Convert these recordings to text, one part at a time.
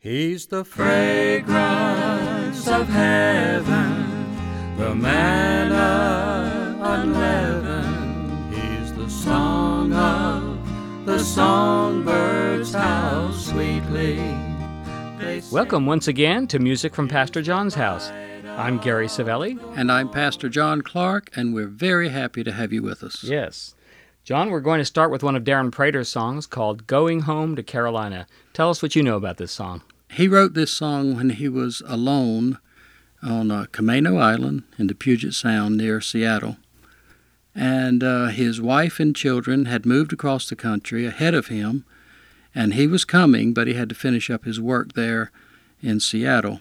He's the fragrance of heaven, the manna unleavened. He's the song of the songbirds, how sweetly they sing. Welcome once again to Music from Pastor John's House. I'm Gary Savelli. And I'm Pastor John Clark, and we're very happy to have you with us. Yes. John, we're going to start with one of Darren Prater's songs called Going Home to Carolina. Tell us what you know about this song. He wrote this song when he was alone on uh, Camano Island in the Puget Sound near Seattle. And uh, his wife and children had moved across the country ahead of him, and he was coming, but he had to finish up his work there in Seattle.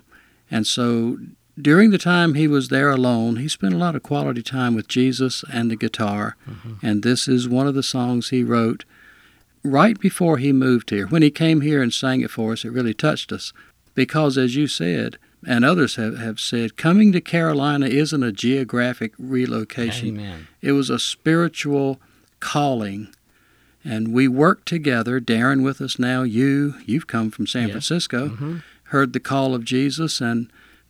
And so during the time he was there alone, he spent a lot of quality time with Jesus and the guitar. And this is one of the songs he wrote right before he moved here. When he came here and sang it for us, it really touched us. Because, as you said, and others have, have said, coming to Carolina isn't a geographic relocation. Amen. It was a spiritual calling. And we worked together, Darren with us now, you, you've come from San Yes. Francisco, Mhm. heard the call of Jesus and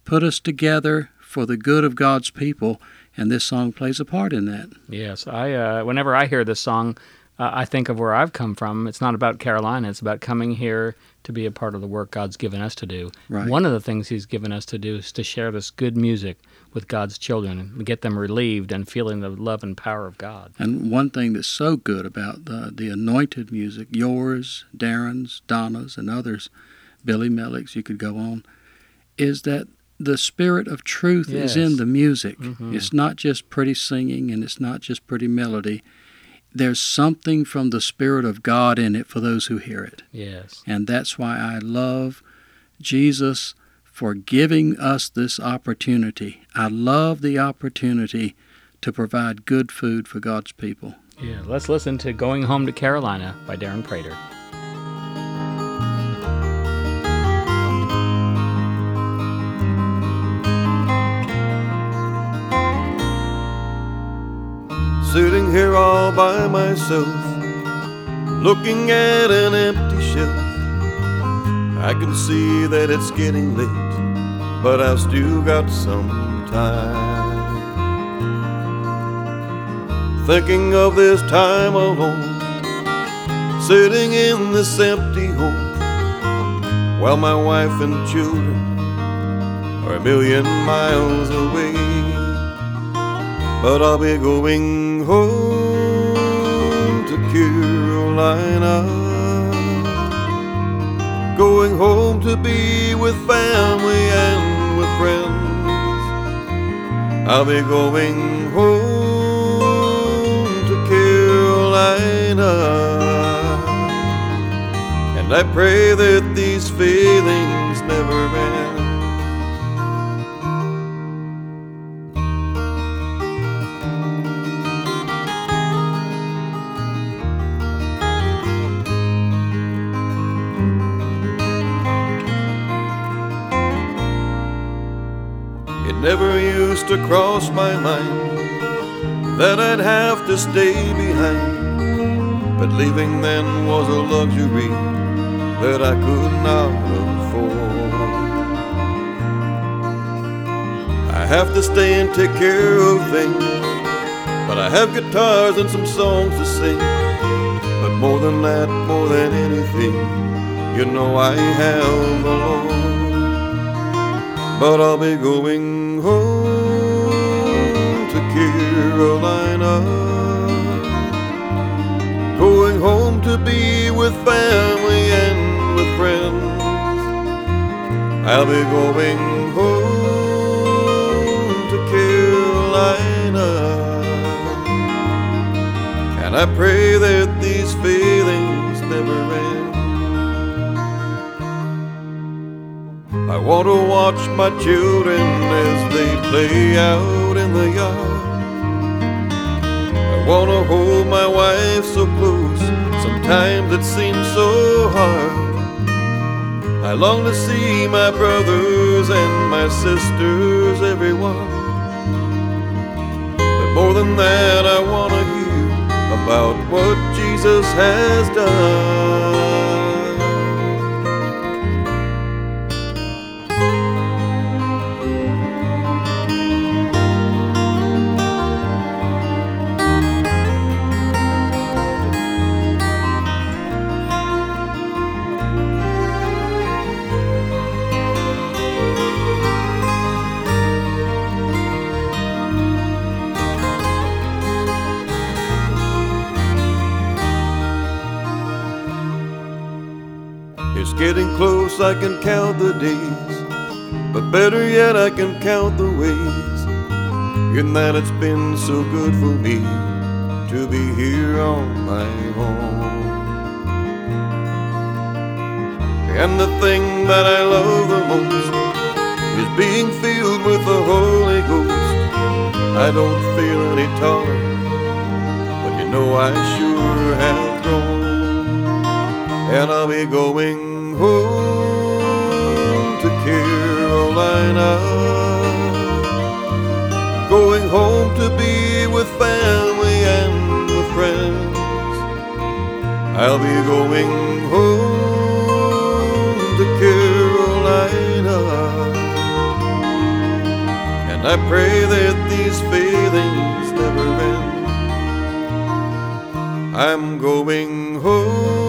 put us together for the good of God's people. And this song plays a part in that. Yes, I. Uh, whenever I hear this song, uh, I think of where I've come from. It's not about Carolina. It's about coming here to be a part of the work God's given us to do. Right. One of the things He's given us to do is to share this good music with God's children and get them relieved and feeling the love and power of God. And one thing that's so good about the, the anointed music, yours, Darren's, Donna's, and others, Billy Mellick's, you could go on, is that the spirit of truth is in the music. Mhm. It's not just pretty singing and it's not just pretty melody. There's something from the Spirit of God in it for those who hear it. Yes. And that's why I love Jesus for giving us this opportunity. I love the opportunity to provide good food for God's people. Yeah. Let's listen to "Going Home to Carolina" by Darren Prater. Sitting here all by myself, looking at an empty shelf. I can see that it's getting late, but I've still got some time. Thinking of this time alone, sitting in this empty home, while my wife and children are a million miles away but I'll be going home to Carolina. Going home to be with family and with friends. I'll be going home to Carolina. And I pray that these feelings never end. To cross my mind that I'd have to stay behind. But leaving then was a luxury that I could not afford. I have to stay and take care of things, but I have guitars and some songs to sing. But more than that, more than anything, you know I have the Lord but I'll be going home Carolina. Going home to be with family and with friends. I'll be going home to Carolina. And I pray that these feelings never end. I want to watch my children as they play out in the yard. To hold my wife so close, sometimes it seems so hard. I long to see my brothers and my sisters, everyone. But more than that, I want to hear about what Jesus has done. I can count the days. But better yet, I can count the ways. In that it's been so good for me to be here on my own. And the thing that I love the most is being filled with the Holy Ghost. I don't feel any taller, but you know I sure have grown. And I'll be going home to Carolina. Going home to be with family and with friends. I'll be going home to Carolina. And I pray that these feelings never end. I'm going home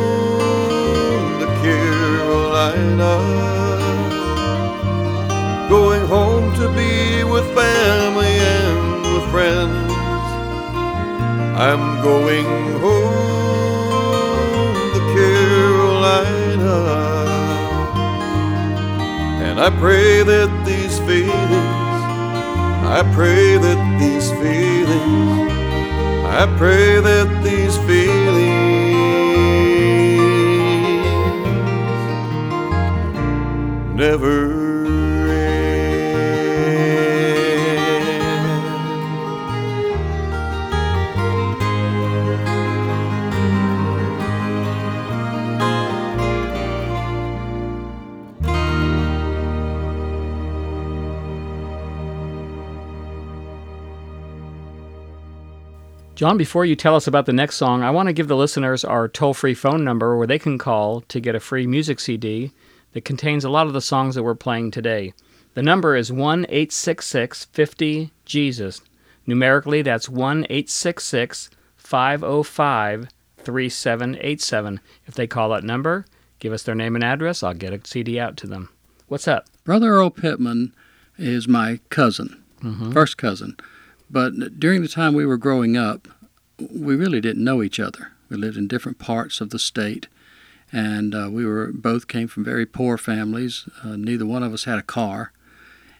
Carolina. Going home to be with family and with friends. I'm going home to Carolina. And I pray that these feelings, I pray that these feelings, I pray that John, before you tell us about the next song, I want to give the listeners our toll free phone number where they can call to get a free music CD that contains a lot of the songs that we're playing today. The number is 1 866 50 Jesus. Numerically, that's 1 866 505 3787. If they call that number, give us their name and address, I'll get a CD out to them. What's up? Brother Earl Pittman is my cousin, mm-hmm. first cousin. But during the time we were growing up, we really didn't know each other. We lived in different parts of the state, and uh, we were both came from very poor families. Uh, neither one of us had a car,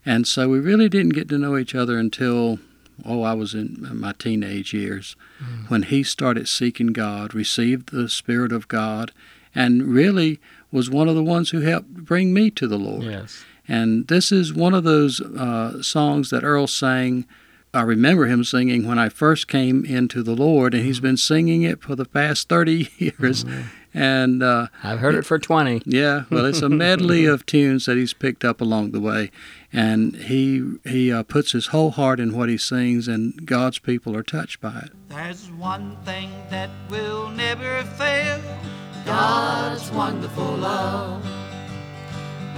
and so we really didn't get to know each other until oh, I was in my teenage years when he started seeking God, received the Spirit of God, and really was one of the ones who helped bring me to the Lord. Yes. And this is one of those uh, songs that Earl sang. I remember him singing when I first came into the Lord, and he's been singing it for the past 30 years. And uh, I've heard it for 20. yeah, well, it's a medley of tunes that he's picked up along the way, and he he uh, puts his whole heart in what he sings, and God's people are touched by it. There's one thing that will never fail God's wonderful love.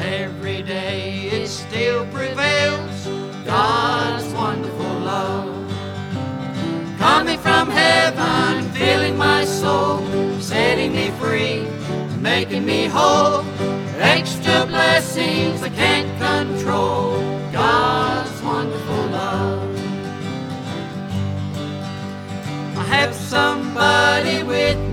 Every day it still prevails God's wonderful love. Coming from heaven, filling my soul, setting me free, making me whole. Extra blessings I can't control God's wonderful love. I have somebody with me,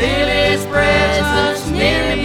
feel his presence near me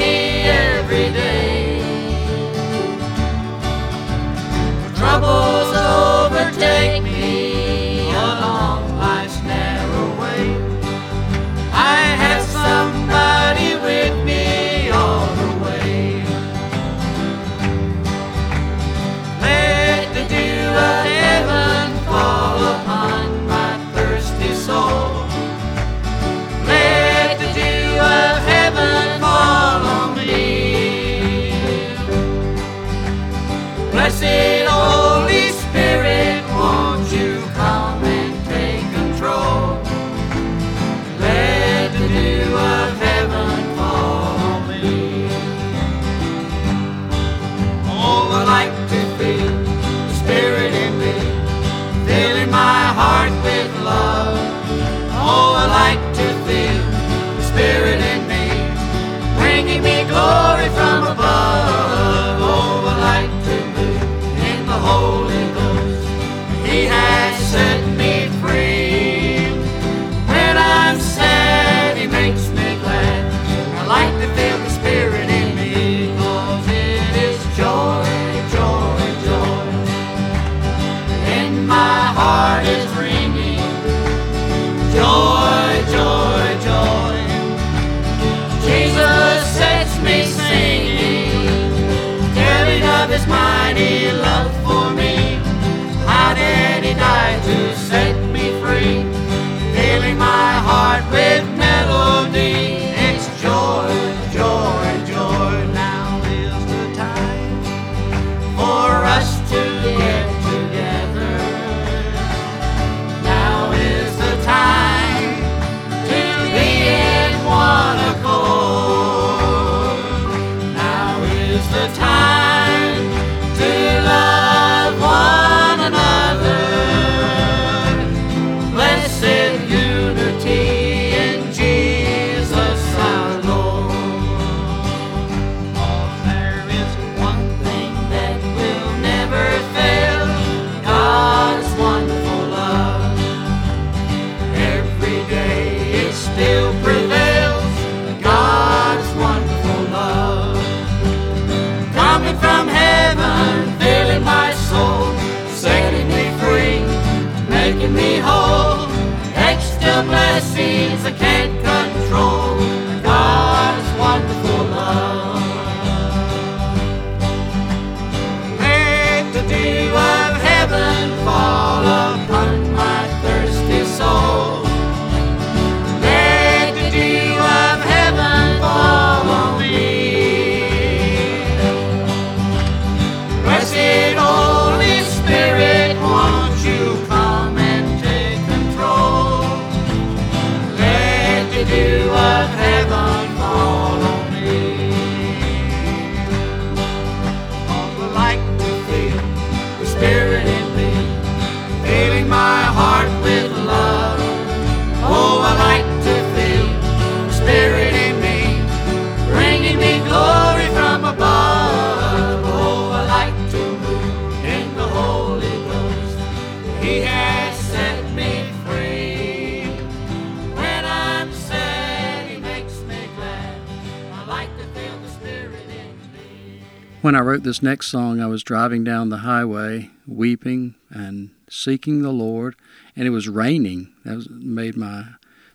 When I wrote this next song, I was driving down the highway, weeping and seeking the Lord, and it was raining. That was, made my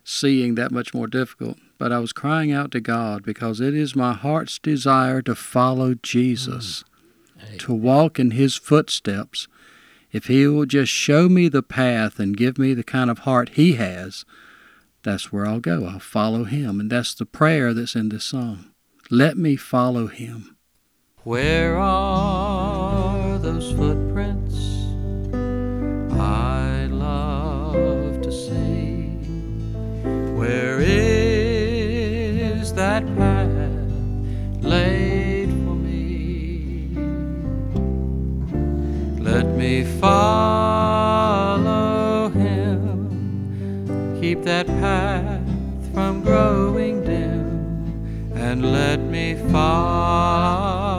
seeing that much more difficult. But I was crying out to God because it is my heart's desire to follow Jesus, mm. to walk in His footsteps. If He will just show me the path and give me the kind of heart He has, that's where I'll go. I'll follow Him. And that's the prayer that's in this song. Let me follow Him. Where are those footprints? I love to see. Where is that path laid for me? Let me follow him. Keep that path from growing dim, and let me follow.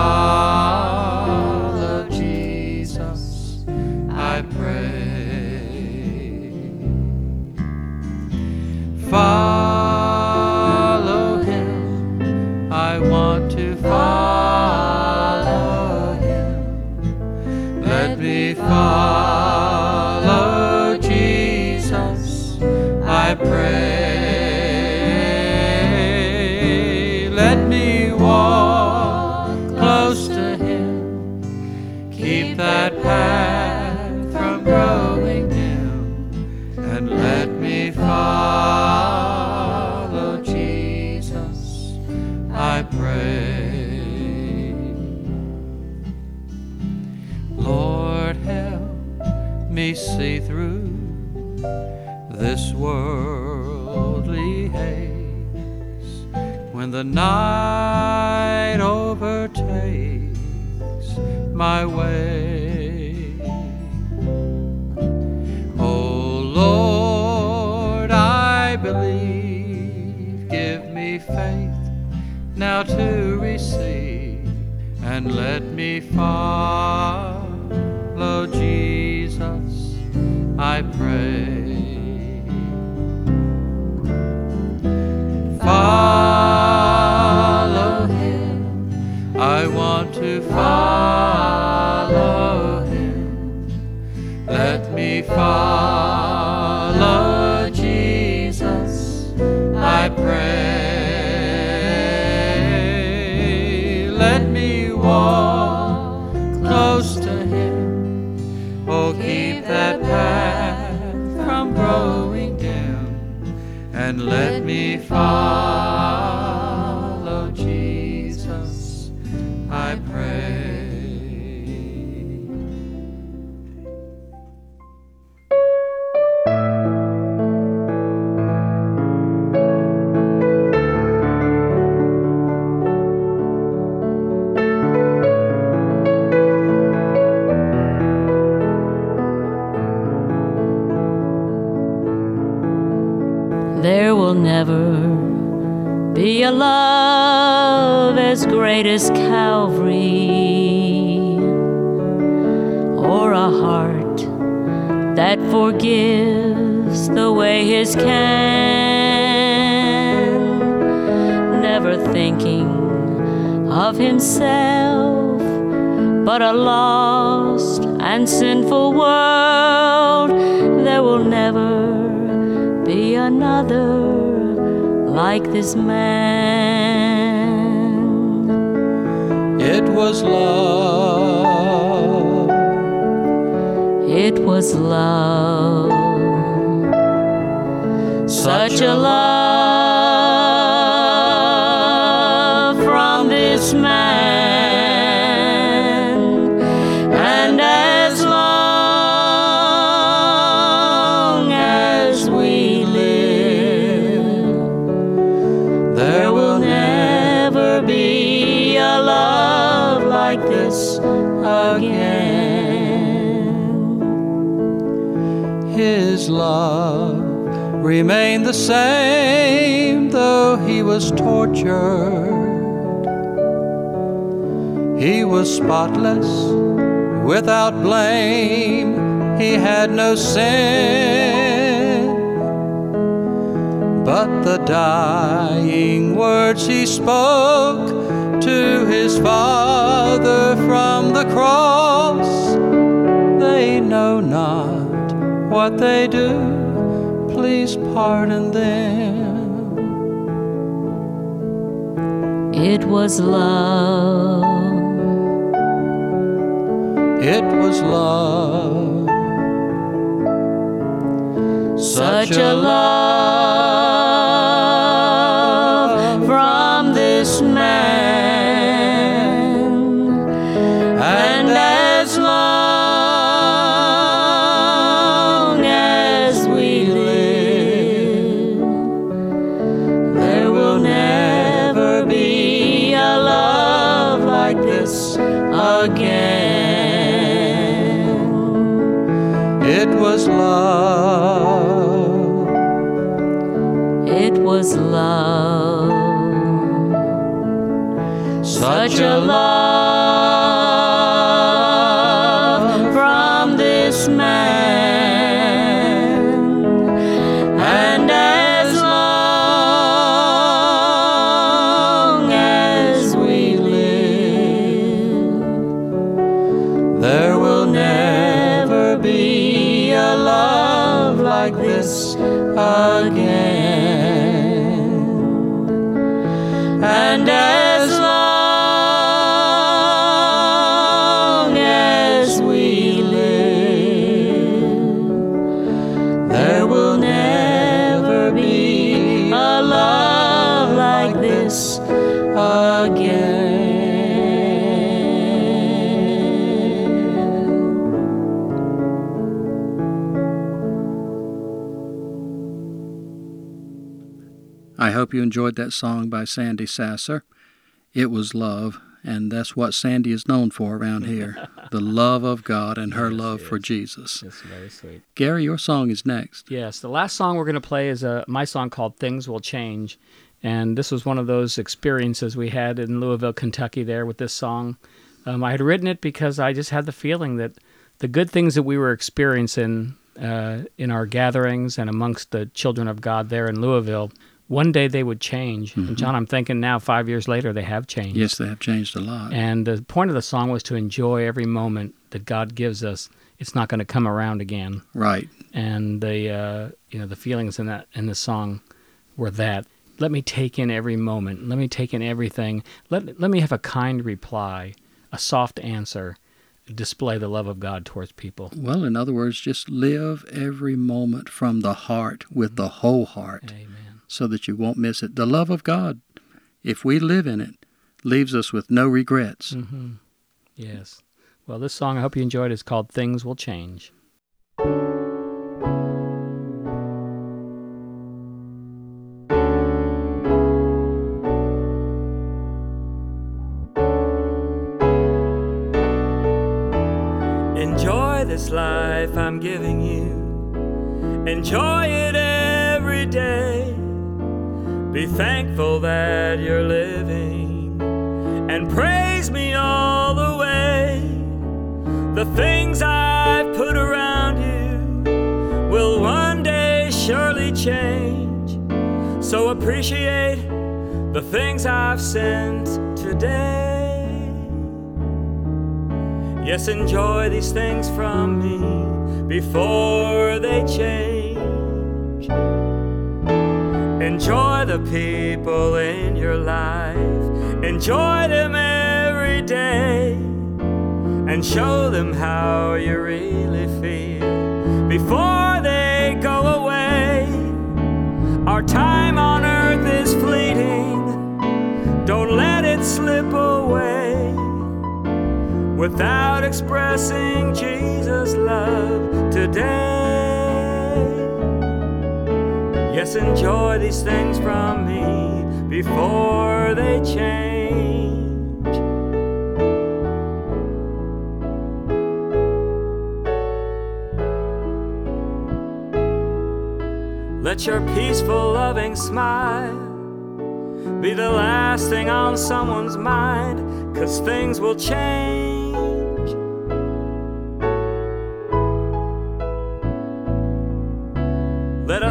Me when the night overtakes my way. Oh Lord, I believe, give me faith now to receive and let me follow Jesus, I pray. And let me follow world. There will never be another like this man. It was love. It was love, such a love remained the same though he was tortured. He was spotless, without blame, he had no sin. But the dying words he spoke to his Father from the cross, they know not what they do. Please pardon them. It was love, It was love, such a love hope you enjoyed that song by Sandy Sasser. It was love, and that's what Sandy is known for around here the love of God and her love for Jesus. It's very sweet. Gary, your song is next. Yes, the last song we're going to play is uh, my song called Things Will Change. And this was one of those experiences we had in Louisville, Kentucky, there with this song. Um, I had written it because I just had the feeling that the good things that we were experiencing uh, in our gatherings and amongst the children of God there in Louisville, one day they would change. And John, I'm thinking now, five years later, they have changed. Yes, they have changed a lot. And the point of the song was to enjoy every moment that God gives us. It's not going to come around again Right. and the uh, you know the feelings in that in the song were that let me take in every moment let me take in everything let let me have a kind reply a soft answer display the love of God towards people Well, in other words, just live every moment from the heart with the whole heart amen so that you won't miss it. The love of God, if we live in it, leaves us with no regrets. hmm yes well this song I hope you enjoyed is called Things Will Change Enjoy this life I'm giving you. Enjoy it every day. Be thankful that you're living. And praise me all the way. The things I've put around you will one day surely change. So appreciate the things I've sent today. Yes, enjoy these things from me before they change. Enjoy the people in your life, enjoy them every day, and show them how you really feel before they go away. Our time on earth is fleeting, don't let it slip away without expressing Jesus' love today. Yes, enjoy these things from me before they change. Let your peaceful, loving smile be the last thing on someone's mind, cause things will change.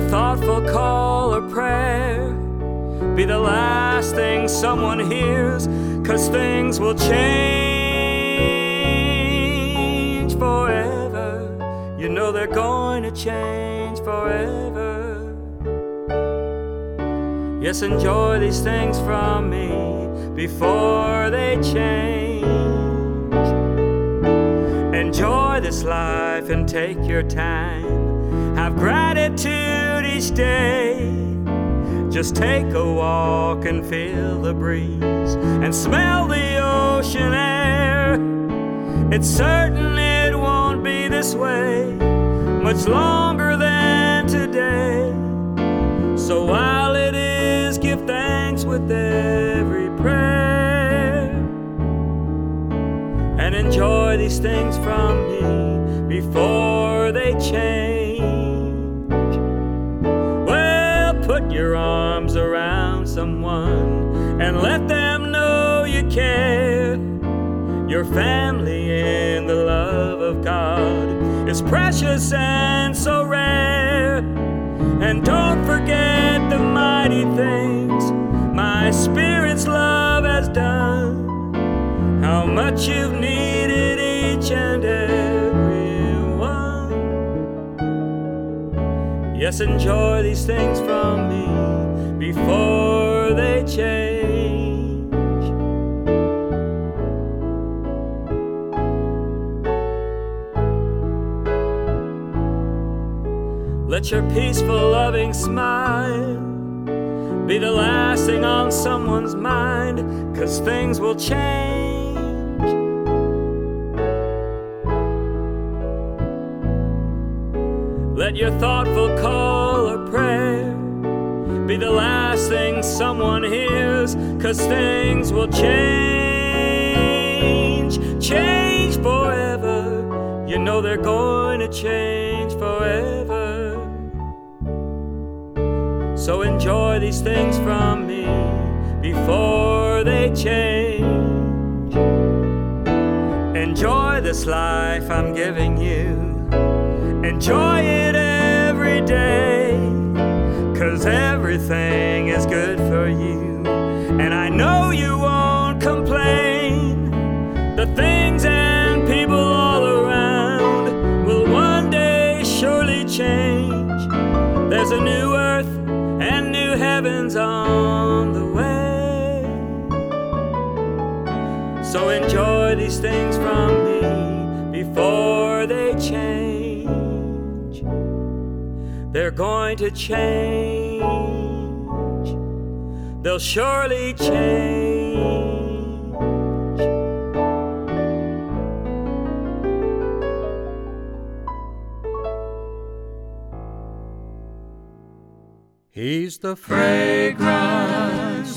Thoughtful call or prayer be the last thing someone hears, cause things will change forever. You know they're going to change forever. Yes, enjoy these things from me before they change. Enjoy this life and take your time. Have gratitude each day. Just take a walk and feel the breeze and smell the ocean air. It's certain it won't be this way much longer than today. So while it is, give thanks with every prayer and enjoy these things from me before they change. Your arms around someone and let them know you care. Your family in the love of God is precious and so rare. And don't forget the mighty things my spirit's love has done. How much you've needed each and every Yes, enjoy these things from me before they change. Let your peaceful, loving smile be the last thing on someone's mind, cause things will change. Let your thoughtful cause things will change, change forever. You know they're going to change forever. So enjoy these things from me before they change. Enjoy this life I'm giving you. Enjoy it every day. Cause everything is good for you. And I know you won't complain. The things and people all around will one day surely change. There's a new earth and new heavens on the way. So enjoy these things from me before they change. They're going to change, they'll surely change. He's the fragrance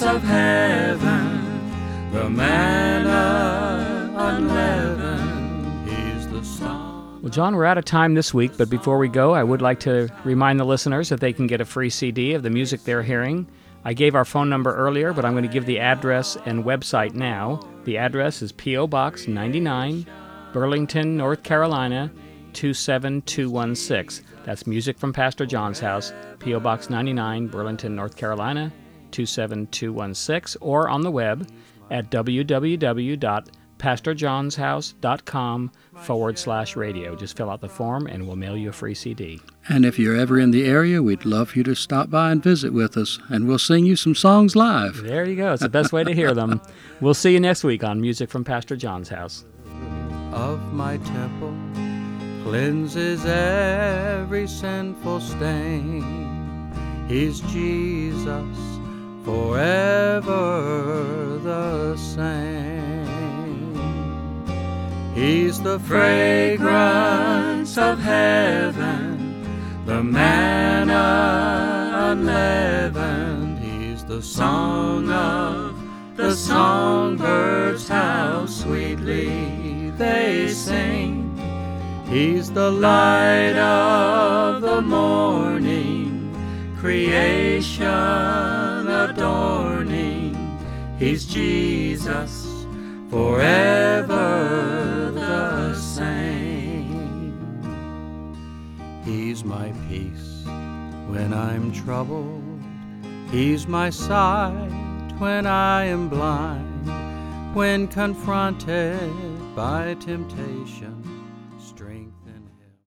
of heaven, the manna unleavened. He's the song. Well, John, we're out of time this week, but before we go, I would like to remind the listeners that they can get a free CD of the music they're hearing. I gave our phone number earlier, but I'm going to give the address and website now. The address is P.O. Box 99, Burlington, North Carolina 27216. That's music from Pastor John's house, P.O. Box 99, Burlington, North Carolina 27216, or on the web at www.pastorjohnshouse.com forward slash radio. Just fill out the form and we'll mail you a free CD. And if you're ever in the area, we'd love you to stop by and visit with us, and we'll sing you some songs live. There you go. It's the best way to hear them. We'll see you next week on Music from Pastor John's house. of my temple cleanses every sinful stain. He's Jesus, forever the same. He's the fragrance of heaven, the manna unleavened. He's the song of the songbirds, how sweetly they sing. He's the light of the morning, creation adorning. He's Jesus, forever my peace when I'm troubled. He's my sight when I am blind. When confronted by temptation,